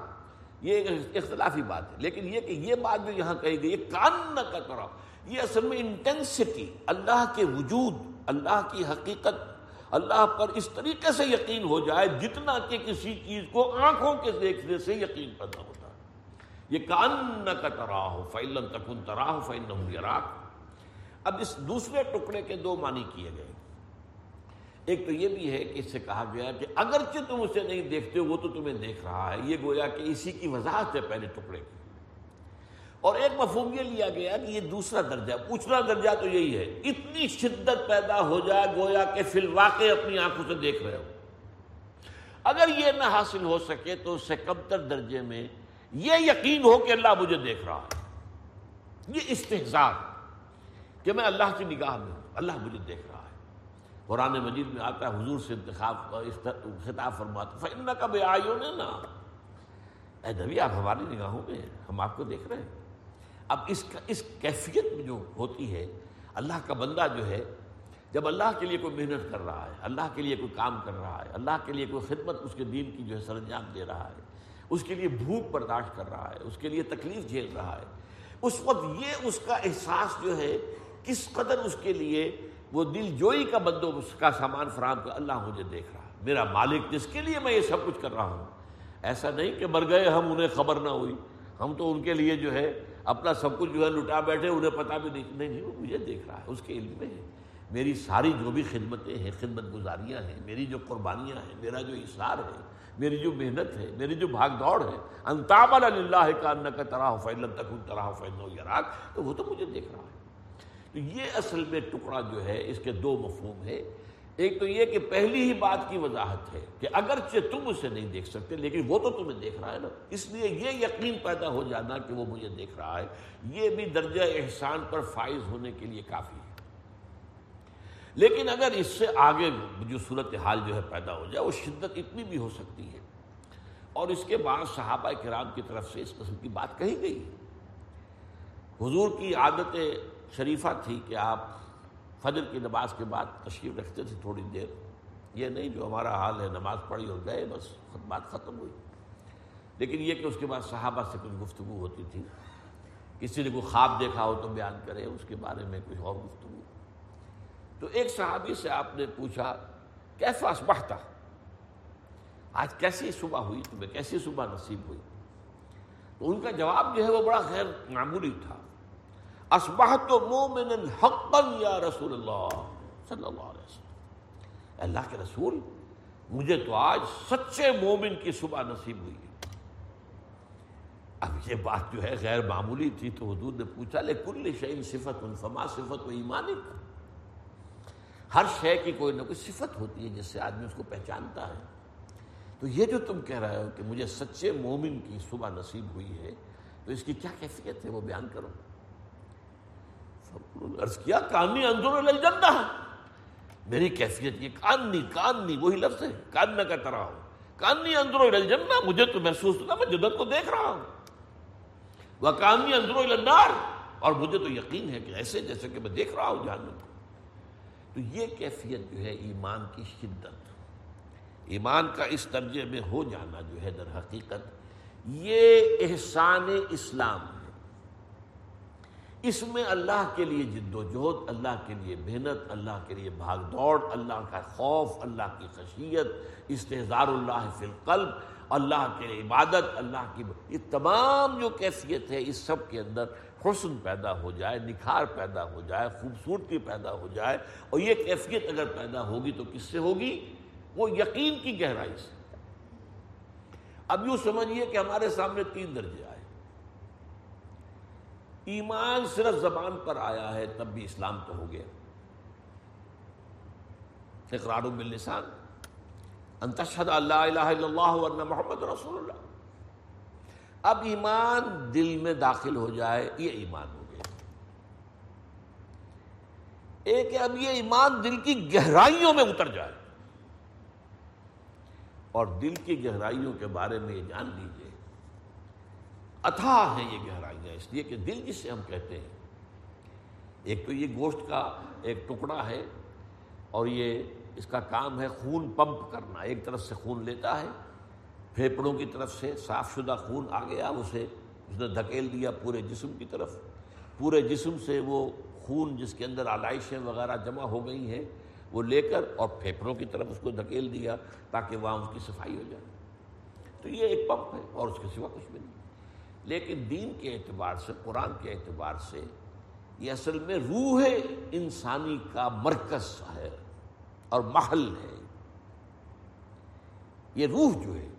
یہ ایک اختلافی بات ہے۔ لیکن یہ کہ یہ بات جو یہاں کہی گئی کان نہ کا یہ اصل میں انٹینسٹی اللہ کے وجود، اللہ کی حقیقت اللہ پر اس طریقے سے یقین ہو جائے جتنا کہ کسی چیز کو آنکھوں کے دیکھنے سے یقین پیدا ہوتا ہے۔ یہ کان کا تراہ فیلن تکن تراہ فیل اب اس دوسرے ٹکڑے کے دو معنی کیے گئے۔ ایک تو یہ بھی ہے کہ اس سے کہا گیا کہ اگرچہ تم اسے نہیں دیکھتے وہ تو تمہیں دیکھ رہا ہے۔ یہ گویا کہ اسی کی وضاحت ہے پہلے ٹکڑے کی۔ اور ایک مفہوم یہ لیا گیا کہ یہ دوسرا درجہ، پوچھنا درجہ تو یہی ہے، اتنی شدت پیدا ہو جائے گویا کہ فی الواقع اپنی آنکھوں سے دیکھ رہے ہو۔ اگر یہ نہ حاصل ہو سکے تو اس سے کمتر درجے میں یہ یقین ہو کہ اللہ مجھے دیکھ رہا ہے۔ یہ استحصال کہ میں اللہ کی نگاہ میں ہوں، اللہ مجھے دیکھ رہا ہے۔ قرآن مجید میں آتا ہے، حضور سے انتخاب، خطاب فرماتا فن کا بے آئیوں نے نا اے نبی، آپ ہماری نگاہوں میں ہم آپ کو دیکھ رہے ہیں۔ اب اس کا اس کیفیت میں جو ہوتی ہے، اللہ کا بندہ جو ہے، جب اللہ کے لیے کوئی محنت کر رہا ہے، اللہ کے لیے کوئی کام کر رہا ہے، اللہ کے لیے کوئی خدمت اس کے دین کی جو ہے سر انجام دے رہا ہے، اس کے لیے بھوک برداشت کر رہا ہے، اس کے لیے تکلیف جھیل رہا ہے، اس وقت یہ اس کا احساس جو ہے، کس قدر اس کے لیے وہ دل جوئی کا بندوبست کا سامان فراہم کر اللہ مجھے دیکھ رہا ہے، میرا مالک جس کے لیے میں یہ سب کچھ کر رہا ہوں۔ ایسا نہیں کہ مر گئے ہم، انہیں خبر نہ ہوئی۔ ہم تو ان کے لیے جو ہے اپنا سب کچھ جو ہے لٹا بیٹھے، انہیں پتہ بھی نہیں نہیں وہ مجھے دیکھ رہا ہے، اس کے علم میں ہے۔ میری ساری جو بھی خدمتیں ہیں، خدمت گزاریاں ہیں، میری جو قربانیاں ہیں، میرا جو اثار ہے، میری جو محنت ہے، میری جو بھاگ دوڑ ہے انتاب اللہ کا ان کا تراہ فیل تک تراہ فیل یراک، تو وہ تو مجھے دیکھ رہا ہے۔ تو یہ اصل میں ٹکڑا جو ہے، اس کے دو مفہوم ہے ایک تو یہ کہ پہلی ہی بات کی وضاحت ہے کہ اگرچہ تم اسے نہیں دیکھ سکتے، لیکن وہ تو تمہیں دیکھ رہا ہے نا۔ اس لیے یہ یقین پیدا ہو جانا کہ وہ مجھے دیکھ رہا ہے۔ یہ بھی درجہ احسان پر فائز ہونے کے لیے کافی ہے۔ لیکن اگر اس سے آگے جو صورت حال جو ہے پیدا ہو جائے، وہ شدت اتنی بھی ہو سکتی ہے۔ اور اس کے بعد صحابہ کرام کی طرف سے اس قسم کی بات کہی گئی۔ حضور کی عادت شریفہ تھی کہ آپ فجر کی نماز کے بعد تشریف رکھتے تھے تھوڑی دیر۔ یہ نہیں جو ہمارا حال ہے، نماز پڑھی اور گئے، بس بات ختم ہوئی۔ لیکن یہ کہ اس کے بعد صحابہ سے کچھ گفتگو ہوتی تھی۔ کسی نے کوئی خواب دیکھا ہو تو بیان کرے، اس کے بارے میں کچھ اور گفتگو۔ تو ایک صحابی سے آپ نے پوچھا، کیسا اسبحتا آج کیسی صبح ہوئی تمہیں؟ کیسی صبح نصیب ہوئی؟ تو ان کا جواب جو ہے وہ بڑا غیر معمولی تھا۔ اسبحت مومن حقا یا رسول اللہ صلی اللہ علیہ وسلم۔ اللہ کے رسول، مجھے تو آج سچے مومن کی صبح نصیب ہوئی اب یہ بات جو ہے غیر معمولی تھی تو حضور نے پوچھا، لے کل شعین صفت، فما صفت و ایمانک ہر شے کی کوئی نہ کوئی صفت ہوتی ہے جس سے آدمی اس کو پہچانتا ہے۔ تو یہ جو تم کہہ رہے ہو کہ مجھے سچے مومن کی صبح نصیب ہوئی ہے، تو اس کی کیا کیفیت ہے وہ بیان کرو۔ عرض کیا کانی اندر الجنہ۔ میری کیفیت یہ کاننی کاننی وہی لفظ ہے۔ کاننا کا طرح ہو کانی اندر الجنہ، مجھے تو محسوس ہوتا میں جنت کو دیکھ رہا ہوں۔ وہ کانی اندر النار، اور مجھے تو یقین ہے کہ ایسے جیسے کہ میں دیکھ رہا ہوں جہنم کو۔ تو یہ کیفیت جو ہے ایمان کی شدت۔ ایمان کا اس درجے میں ہو جانا جو ہے در حقیقت، یہ احسان اسلام اس میں اللہ کے لیے جد و جہد، اللہ کے لیے محنت، اللہ کے لیے بھاگ دوڑ، اللہ کا خوف، اللہ کی خشیت استحزار اللہ فی القلب، اللہ کے عبادت، اللہ کی یہ تمام جو کیفیت ہے، اس سب کے اندر حسن پیدا ہو جائے، نکھار پیدا ہو جائے، خوبصورتی پیدا ہو جائے، اور یہ کیفیت اگر پیدا ہوگی تو کس سے ہوگی؟ وہ یقین کی گہرائی سے۔ اب یوں سمجھیے کہ ہمارے سامنے تین درجے آئے۔ ایمان صرف زبان پر آیا ہے، تب بھی اسلام تو ہو گیا۔ اقرار باللسان۔ انتشد اللہ الہ الا اللہ ورنہ محمد رسول اللہ۔ اب ایمان دل میں داخل ہو جائے، یہ ایمان ہو گیا۔ ایک ہے، اب یہ ایمان دل کی گہرائیوں میں اتر جائے۔ اور دل کی گہرائیوں کے بارے میں یہ جان لیجیے اتھا ہیں یہ گہرائی گہرائیاں اس لیے کہ دل جس سے ہم کہتے ہیں، ایک تو یہ گوشت کا ایک ٹکڑا ہے اور یہ اس کا کام ہے خون پمپ کرنا۔ ایک طرف سے خون لیتا ہے پھیپڑوں کی طرف سے صاف شدہ خون آ گیا اسے اس نے دھکیل دیا پورے جسم کی طرف۔ پورے جسم سے وہ خون جس کے اندر آلائشیں وغیرہ جمع ہو گئی ہیں، وہ لے کر اور پھیپھڑوں کی طرف اس کو دھکیل دیا تاکہ وہاں اس کی صفائی ہو جائے۔ تو یہ ایک پمپ ہے اور اس کے سوا کچھ بھی نہیں۔ لیکن دین کے اعتبار سے، قرآن کے اعتبار سے یہ اصل میں روح انسانی کا مرکز ہے اور محل ہے۔ یہ روح جو ہے،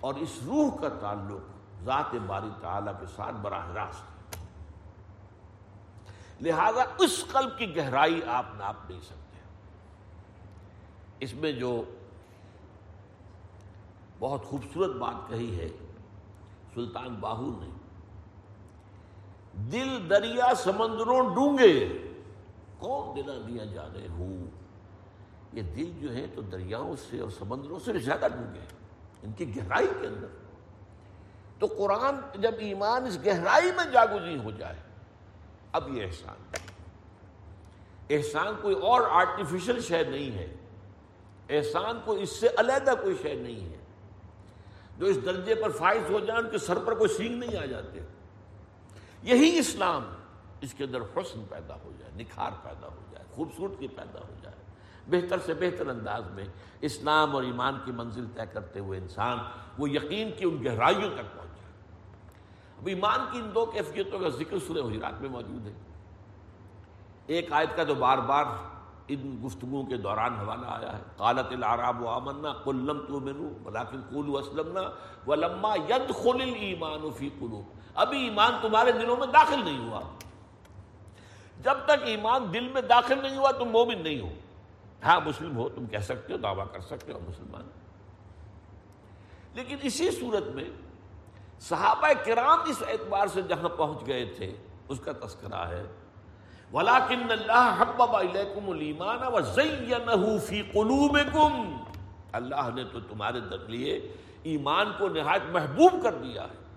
اور اس روح کا تعلق ذات باری تعالیٰ کے ساتھ براہ راست ہے۔ لہذا اس قلب کی گہرائی آپ ناپ نہیں سکتے۔ اس میں جو بہت خوبصورت بات کہی ہے سلطان باہو نے دل دریا سمندروں ڈونگے۔ کون دلا دیا جانے ہوں یہ دل جو ہے تو دریاؤں سے اور سمندروں سے زیادہ ڈونگے ان کی گہرائی کے اندر۔ تو قرآن جب ایمان اس گہرائی میں جاگوزی ہو جائے، اب یہ احسان۔ احسان کوئی اور آرٹیفیشل شے نہیں ہے۔ احسان کو اس سے علیحدہ کوئی شے نہیں ہے۔ جو اس درجے پر فائز ہو جائے ان کے سر پر کوئی سینگ نہیں آ جاتے۔ یہی اسلام اس کے اندر حسن پیدا ہو جائے، نکھار پیدا ہو جائے، خوبصورتی پیدا ہو جائے۔ بہتر سے بہتر انداز میں اسلام اور ایمان کی منزل طے کرتے ہوئے انسان وہ یقین کی ان گہرائیوں تک پہنچ جائے۔ اب ایمان کی ان دو کیفیتوں کا ذکر سورہ حجرات میں موجود ہے۔ ایک آیت کا تو بار بار ان گفتگو کے دوران حوالہ آیا ہے۔ قالت العراب و آمنا قلم تو منو ولیکن قولو اسلمنا، ولما يدخل الایمان فی قلوب۔ ابھی ایمان تمہارے دلوں میں داخل نہیں ہوا۔ جب تک ایمان دل میں داخل نہیں ہوا، تم مومن نہیں ہو۔ ہاں مسلم ہو، تم کہہ سکتے ہو، دعویٰ کر سکتے ہو، مسلمان۔ لیکن اسی صورت میں صحابہ کرام اس اعتبار سے جہاں پہنچ گئے تھے، اس کا تذکرہ ہے۔ ولاکن اللہ حبب الیکم الایمان وزینہ فی قلوبکم اللہ نے تو تمہارے لیے ایمان کو نہایت محبوب کر دیا ہے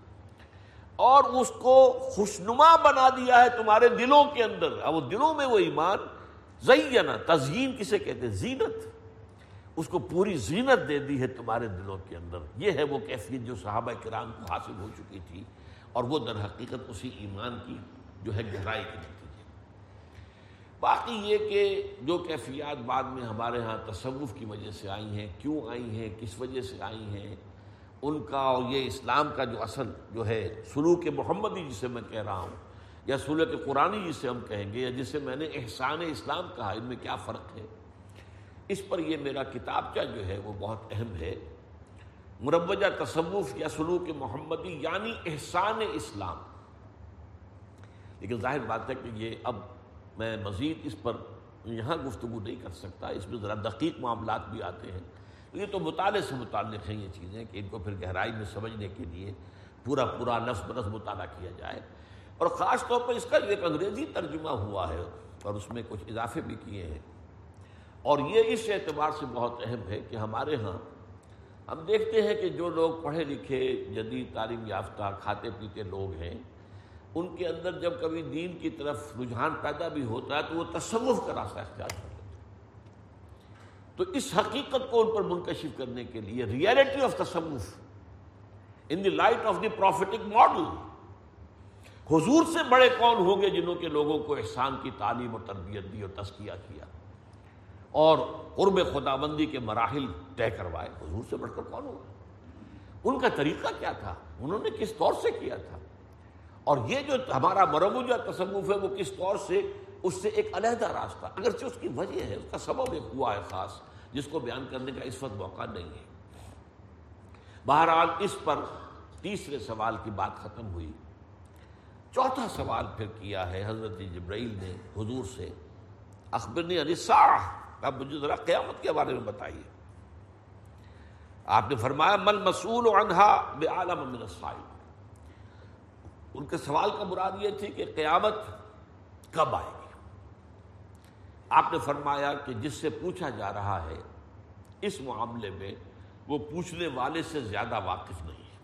اور اس کو خوشنما بنا دیا ہے تمہارے دلوں کے اندر۔ وہ دلوں میں وہ ایمان زینا تزئین کسے کہتے ہیں؟ زینت۔ اس کو پوری زینت دے دی ہے تمہارے دلوں کے اندر۔ یہ ہے وہ کیفیت جو صحابہ کرام کو حاصل ہو چکی تھی اور وہ در حقیقت اسی ایمان کی جو ہے گہرائی کی نتیجے باقی یہ کہ جو کیفیات بعد میں ہمارے ہاں تصوف کی وجہ سے آئی ہیں، کیوں آئی ہیں، کس وجہ سے آئی ہیں، ان کا اور یہ اسلام کا جو اصل جو ہے سلوک محمدی جسے میں کہہ رہا ہوں، یا سلوک قرآنی جسے ہم کہیں گے، یا جسے میں نے احسان اسلام کہا، ان میں کیا فرق ہے؟ اس پر یہ میرا کتابچہ جو ہے وہ بہت اہم ہے۔ مروجہ تصوف یا سلوک محمدی یعنی احسان اسلام۔ لیکن ظاہر بات ہے کہ یہ اب میں مزید اس پر یہاں گفتگو نہیں کر سکتا، اس میں ذرا دقیق معاملات بھی آتے ہیں۔ یہ تو مطالعے سے متعلق ہیں، یہ چیزیں کہ ان کو پھر گہرائی میں سمجھنے کے لیے پورا پورا نفس برس مطالعہ کیا جائے۔ اور خاص طور پر اس کا ایک انگریزی ترجمہ ہوا ہے اور اس میں کچھ اضافے بھی کیے ہیں۔ اور یہ اس اعتبار سے بہت اہم ہے کہ ہمارے ہاں ہم دیکھتے ہیں کہ جو لوگ پڑھے لکھے جدید تعلیم یافتہ، کھاتے پیتے لوگ ہیں ان کے اندر جب کبھی دین کی طرف رجحان پیدا بھی ہوتا ہے تو وہ تصوف کا راستہ اختیار کرتے تو اس حقیقت کو ان پر منکشف کرنے کے لیے ریئلٹی آف تصوف in the light of the prophetic model حضور سے بڑے کون ہوں گے جنہوں کے لوگوں کو احسان کی تعلیم اور تربیت دی اور تسکیہ کیا؟ اور قرب خدا بندی کے مراحل طے کروائے۔ حضور سے بڑھ کر کون ہوگا ان کا طریقہ کیا تھا؟ انہوں نے کس طور سے کیا تھا؟ اور یہ جو ہمارا مروجہ تصوف ہے وہ کس طور سے، اس سے ایک علیحدہ راستہ، اگرچہ اس کی وجہ ہے، اس کا سبب ایک ہوا ہے خاص، جس کو بیان کرنے کا اس وقت موقع نہیں ہے۔ بہرحال اس پر تیسرے سوال کی بات ختم ہوئی۔ چوتھا سوال پھر کیا ہے، حضرت جبرائیل نے حضور سے، اخبرنی علی اب مجھے ذرا قیامت کے بارے میں بتائیے۔ آپ نے فرمایا مل مسول بے عالم من السائل ان کے سوال کا مراد یہ تھی کہ قیامت کب آئے گی؟ آپ نے فرمایا کہ جس سے پوچھا جا رہا ہے، اس معاملے میں وہ پوچھنے والے سے زیادہ واقف نہیں ہے۔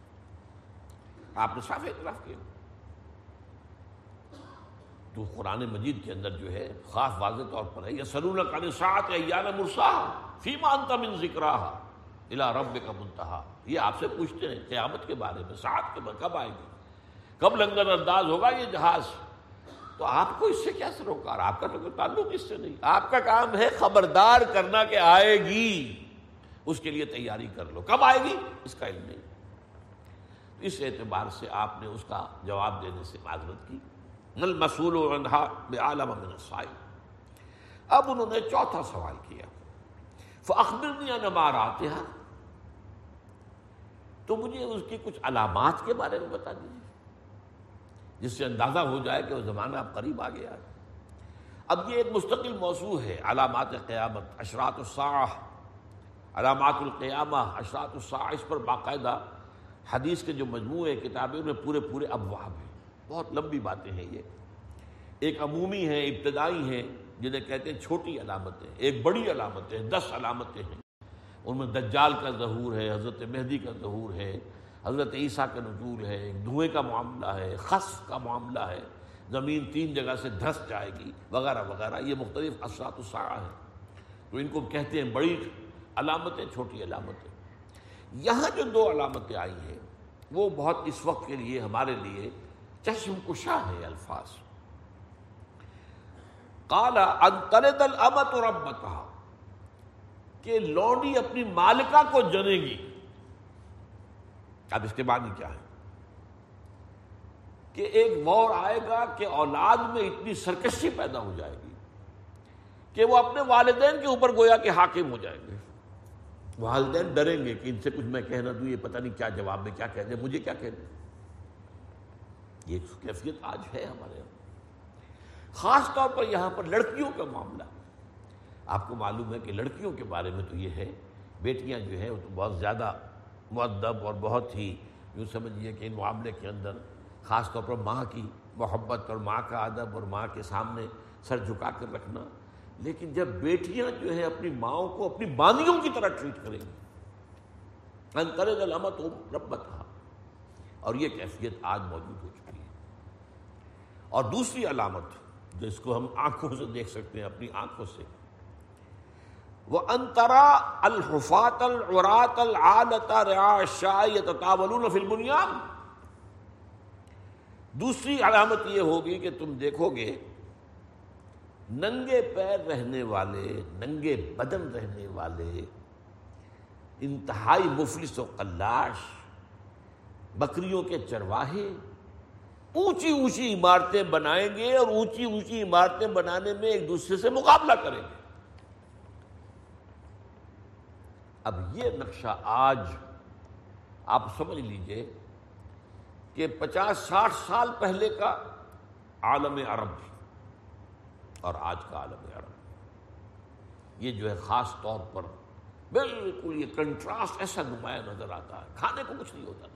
آپ نے صاف اعتراف کیا۔ تو قرآن مجید کے اندر جو ہے، خاص واضح طور پر ہے یا سرون کا مرسا فی مانتا من ذکر الا رب کا منتہا۔ یہ آپ سے پوچھتے ہیں، قیامت کے بارے میں ساتھ کے کب آئے گی؟ کب لنگر انداز ہوگا یہ جہاز؟ تو آپ کو اس سے کیا سروکار؟ آپ کا تو کوئی تعلق اس سے نہیں۔ آپ کا کام ہے خبردار کرنا کہ آئے گی۔ اس کے لیے تیاری کر لو۔ کب آئے گی؟ اس کا علم نہیں۔ اس اعتبار سے آپ نے اس کا جواب دینے سے معذرت کی۔ نل مسول و عالم السائل۔ اب انہوں نے چوتھا سوال کیا۔ فخبرنی نمار آتے ہیں تو مجھے اس کی کچھ علامات کے بارے میں بتا دیجیے جس سے اندازہ ہو جائے کہ وہ زمانہ اب قریب آ گیا ہے اب یہ ایک مستقل موضوع ہے، علامات قیامت اشرات الصاح۔ علامات القیامہ اشرات الصاح، اس پر باقاعدہ حدیث کے جو مجموعے کتابیں میں پورے پورے ابواب ہیں۔ بہت لمبی باتیں ہیں یہ۔ ایک عمومی ہیں، ابتدائی ہیں، جنہیں کہتے ہیں چھوٹی علامتیں، ایک بڑی علامتیں، دس علامتیں ہیں۔ ان میں دجال کا ظہور ہے، حضرت مہدی کا ظہور ہے حضرت عیسیٰ کا نزول ہے دھوئیں کا معاملہ ہے خص کا معاملہ ہے، زمین تین جگہ سے دھس جائے گی، وغیرہ وغیرہ، یہ مختلف اثرات الساعہ ہیں تو ان کو کہتے ہیں بڑی علامتیں، چھوٹی علامتیں۔ یہاں جو دو علامتیں آئی ہیں، وہ بہت اس وقت کے لیے ہمارے لیے چشم کشا ہے الفاظ۔ کالا انترد الامت ربتہ کہ لونڈی اپنی مالکہ کو جنے گی۔ اب اس کے بعد ہی کیا ہے؟ کہ ایک وور آئے گا کہ اولاد میں اتنی سرکشی پیدا ہو جائے گی کہ وہ اپنے والدین کے اوپر گویا کہ حاکم ہو جائیں گے۔ والدین ڈریں گے کہ ان سے کچھ میں کہنا دوں یہ پتہ نہیں کیا جواب میں کیا کہہ دیں، مجھے کیا کہہ دیں۔ یہ کیفیت آج ہے ہمارے یہاں خاص طور پر یہاں پر لڑکیوں کا معاملہ۔ آپ کو معلوم ہے کہ لڑکیوں کے بارے میں تو یہ ہے، بیٹیاں جو ہیں وہ تو بہت زیادہ معدب اور بہت ہی یوں سمجھیے کہ ان معاملے کے اندر خاص طور پر ماں کی محبت اور ماں کا ادب اور ماں کے سامنے سر جھکا کر رکھنا۔ لیکن جب بیٹیاں جو ہیں اپنی ماؤں کو اپنی باندیوں کی طرح ٹریٹ کریں گی۔ کرے گا لمت ہو ربت اور یہ کیفیت آج موجود ہو چکی ہے۔ اور دوسری علامت جس کو ہم آنکھوں سے دیکھ سکتے ہیں، اپنی آنکھوں سے وہ انترا الحفات العرات العالتا رعاشاول فی البنیاد دوسری علامت یہ ہوگی کہ تم دیکھو گے، ننگے پیر رہنے والے، ننگے بدن رہنے والے، انتہائی مفلس و قلاش، بکریوں کے چرواہے، اونچی اونچی عمارتیں بنائیں گے اور اونچی اونچی عمارتیں بنانے میں ایک دوسرے سے مقابلہ کریں گے۔ اب یہ نقشہ آج آپ سمجھ لیجیے کہ پچاس ساٹھ سال پہلے کا عالم عرب اور آج کا عالم عرب یہ جو ہے خاص طور پر بالکل یہ کنٹراسٹ ایسا نمایاں نظر آتا ہے۔ کھانے کو کچھ نہیں ہوتا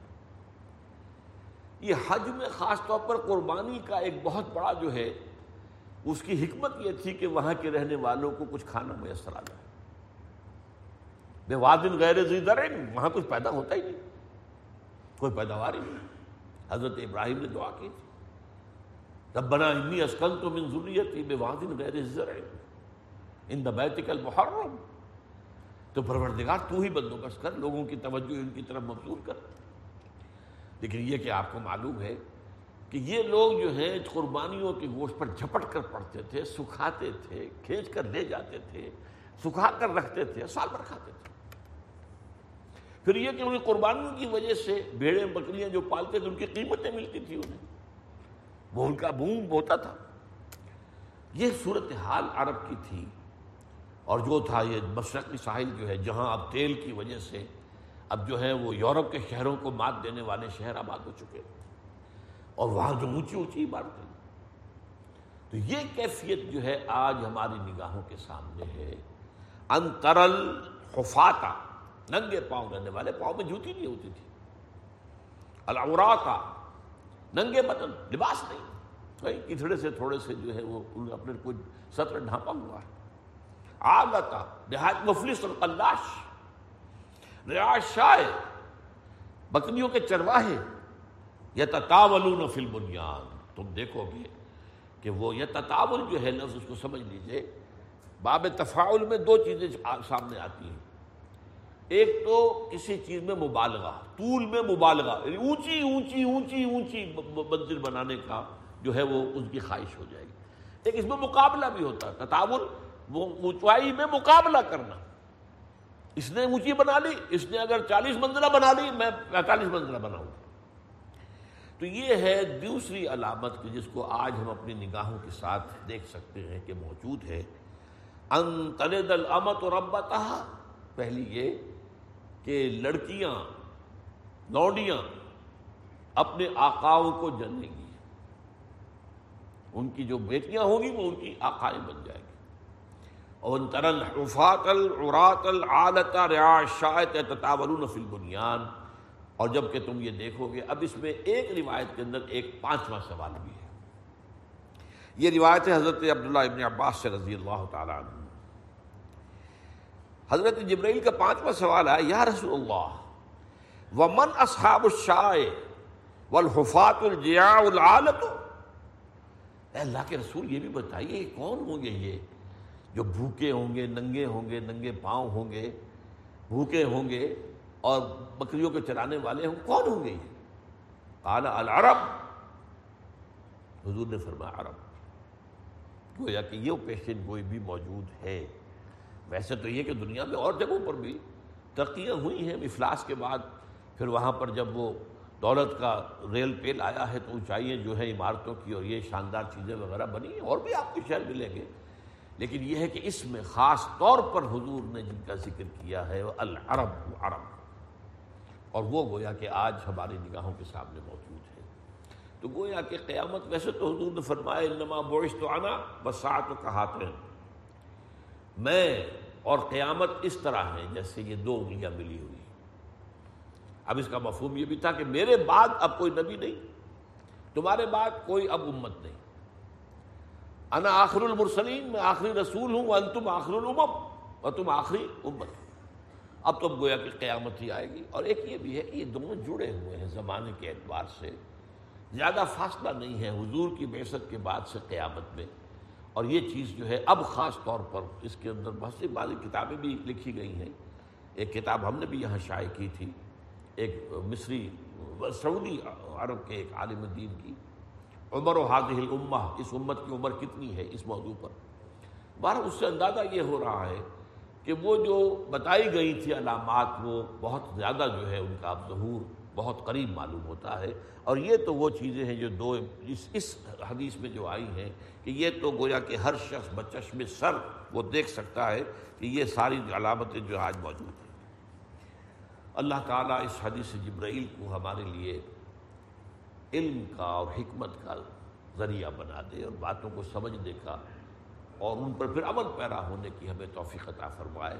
یہ حج میں خاص طور پر قربانی کا ایک بہت بڑا جو ہے، اس کی حکمت یہ تھی کہ وہاں کے رہنے والوں کو کچھ کھانا میسر آ جائے۔ بے وادن غیر زیدرین وہاں کچھ پیدا ہوتا ہی نہیں۔ کوئی پیداوار ہی نہیں۔ حضرت ابراہیم نے دعا کی تھی۔ ربنا انی اسکن تو من ذریتی بے وادن غیر زیدرین ان دا بیتک المحرم۔ تو پروردگار تو ہی بندوبست کر، لوگوں کی توجہ ان کی طرف مبزول کر۔ لیکن یہ کہ آپ کو معلوم ہے کہ یہ لوگ جو ہیں، قربانیوں کے گوشت پر جھپٹ کر پڑتے تھے، سکھاتے تھے، کھینچ کر لے جاتے تھے۔ سکھا کر رکھتے تھے، سال بھر کھاتے تھے۔ پھر یہ کہ انہیں قربانیوں کی وجہ سے بھیڑیں، بکریاں جو پالتے تھے، ان کی قیمتیں ملتی تھی انہیں۔ وہ ان کا بوم ہوتا تھا۔ یہ صورتحال عرب کی تھی۔ اور جو تھا، یہ مشرقی ساحل جو ہے، جہاں اب تیل کی وجہ سے اب جو ہے، وہ یورپ کے شہروں کو مات دینے والے شہر آباد ہو چکے۔ اور وہاں جو اونچی اونچی عمارتیں تو یہ کیفیت جو ہے، آج ہماری نگاہوں کے سامنے ہے۔ انترل حفاتا ننگے پاؤں رہنے والے، پاؤں میں جوتی نہیں ہوتی تھی۔ العورا کا ننگے بدن، لباس نہیں۔ کتڑے سے تھوڑے سے جو ہے وہ اپنے کوئی سطر ڈھانپا ہوا۔ ہے آگتا دیہات مفلس اور قلاش ریاض شائے بکریوں کے چرواہے یا تتاولون فی البنیان۔ تم دیکھو گے کہ وہ یہ تتاول جو ہے لفظ اس کو سمجھ لیجیے۔ باب تفاعل میں دو چیزیں سامنے آتی ہیں۔ ایک تو کسی چیز میں مبالغہ، طول میں مبالغہ یعنی اونچی اونچی اونچی اونچی منزل بنانے کا جو ہے وہ اس کی خواہش ہو جائے گی۔ ایک اس میں مقابلہ بھی ہوتا ہے تطاول، وہ اونچائی میں مقابلہ کرنا۔ اس نے اونچی بنا لی، اس نے اگر چالیس منزلہ بنا لی، میں پینتالیس منزلہ بناؤں۔ تو یہ ہے دوسری علامت جس کو آج ہم اپنی نگاہوں کے ساتھ دیکھ سکتے ہیں کہ موجود ہے۔ ان تلد الامت اور ربتہ پہلی یہ کہ لڑکیاں لوڈیاں اپنے آقاؤں کو جنیں گی۔ ان کی جو بیٹیاں ہوں گی، وہ ان کی آقائیں بن جائیں گی۔ اور ان ترل رفات العرات العالت شاعت تطاول فی البنیان۔ اور جبکہ تم یہ دیکھو گے، اب اس میں ایک روایت کے اندر ایک پانچواں سوال بھی ہے۔ یہ روایت ہے حضرت عبداللہ ابن عباس سے رضی اللہ تعالیٰ عنہ۔ حضرت جبرائیل کا پانچواں سوال ہے یا رسول اللہ، ومن اصحاب الشائع والحفات الجیاء العالت اے اللہ کے رسول، یہ بھی بتائیے، کون ہوں گے یہ؟ جو بھوکے ہوں گے، ننگے ہوں گے، ننگے پاؤں ہوں گے، بھوکے ہوں گے اور بکریوں کے چرانے والے ہوں، کون ہوں گے یہ؟ قال العرب۔ حضور نے فرمایا، عرب۔ گویا کہ یہ پیشن گوئی بھی موجود ہے۔ ویسے تو یہ کہ دنیا میں اور جگہوں پر بھی ترقیاں ہوئی ہیں۔ افلاس کے بعد پھر وہاں پر جب وہ دولت کا ریل پیل آیا ہے تو اونچائیاں جو ہے عمارتوں کی اور یہ شاندار چیزیں وغیرہ بنی ہیں اور بھی آپ کے شہر ملیں گے۔ لیکن یہ ہے کہ اس میں خاص طور پر حضور نے جن کا ذکر کیا ہے وہ العرب عرب۔ اور وہ گویا کہ آج ہماری نگاہوں کے سامنے موجود ہے تو گویا کہ قیامت ویسے تو حضور نے فرمایا، انما بوئش تو آنا بسات و کہاتے ہیں میں اور قیامت اس طرح ہے جیسے یہ دو انگلیاں ملی ہوئی اب اس کا مفہوم یہ بھی تھا کہ میرے بعد اب کوئی نبی نہیں، تمہارے بعد کوئی اب امت نہیں۔ انا آخر المرسلین، میں آخری رسول ہوں ان تم آخر الامم اور تم آخری امت۔ اب تو گویا کہ قیامت ہی آئے گی۔ اور ایک یہ بھی ہے کہ یہ دونوں جڑے ہوئے ہیں زمانے کے اعتبار سے، زیادہ فاصلہ نہیں ہے حضور کی بیست کے بعد سے قیامت میں۔ اور یہ چیز جو ہے، اب خاص طور پر اس کے اندر بہت سی بازی کتابیں بھی لکھی گئی ہیں۔ ایک کتاب ہم نے بھی یہاں شائع کی تھی، ایک مصری، سعودی عرب کے ایک عالم دین کی۔ عمر و حاضح الامہ، اس امت کی عمر کتنی ہے اس موضوع پر؟ بہر اس سے اندازہ یہ ہو رہا ہے کہ وہ جو بتائی گئی تھی علامات، وہ بہت زیادہ جو ہے ان کا ظہور بہت قریب معلوم ہوتا ہے اور یہ تو وہ چیزیں ہیں جو دو اس اس حدیث میں جو آئی ہیں کہ یہ تو گویا کہ ہر شخص بچشم سر وہ دیکھ سکتا ہے کہ یہ ساری علامتیں جو آج موجود ہیں۔ اللہ تعالیٰ اس حدیث جبرائیل کو ہمارے لیے علم کا اور حکمت کا ذریعہ بنا دے اور باتوں کو سمجھنے کا اور ان پر پھر عمل پیرا ہونے کی ہمیں توفیق عطا فرمائے۔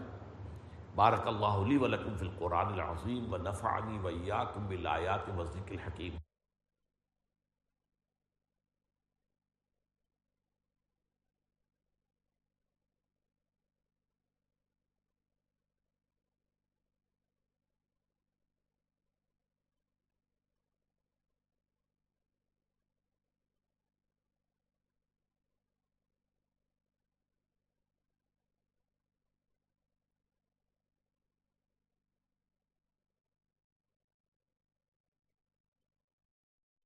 بارک اللہ علی ولکم فی القرآن العظیم و نفعنی و ایاکم بالآیات و ذکر الحکیم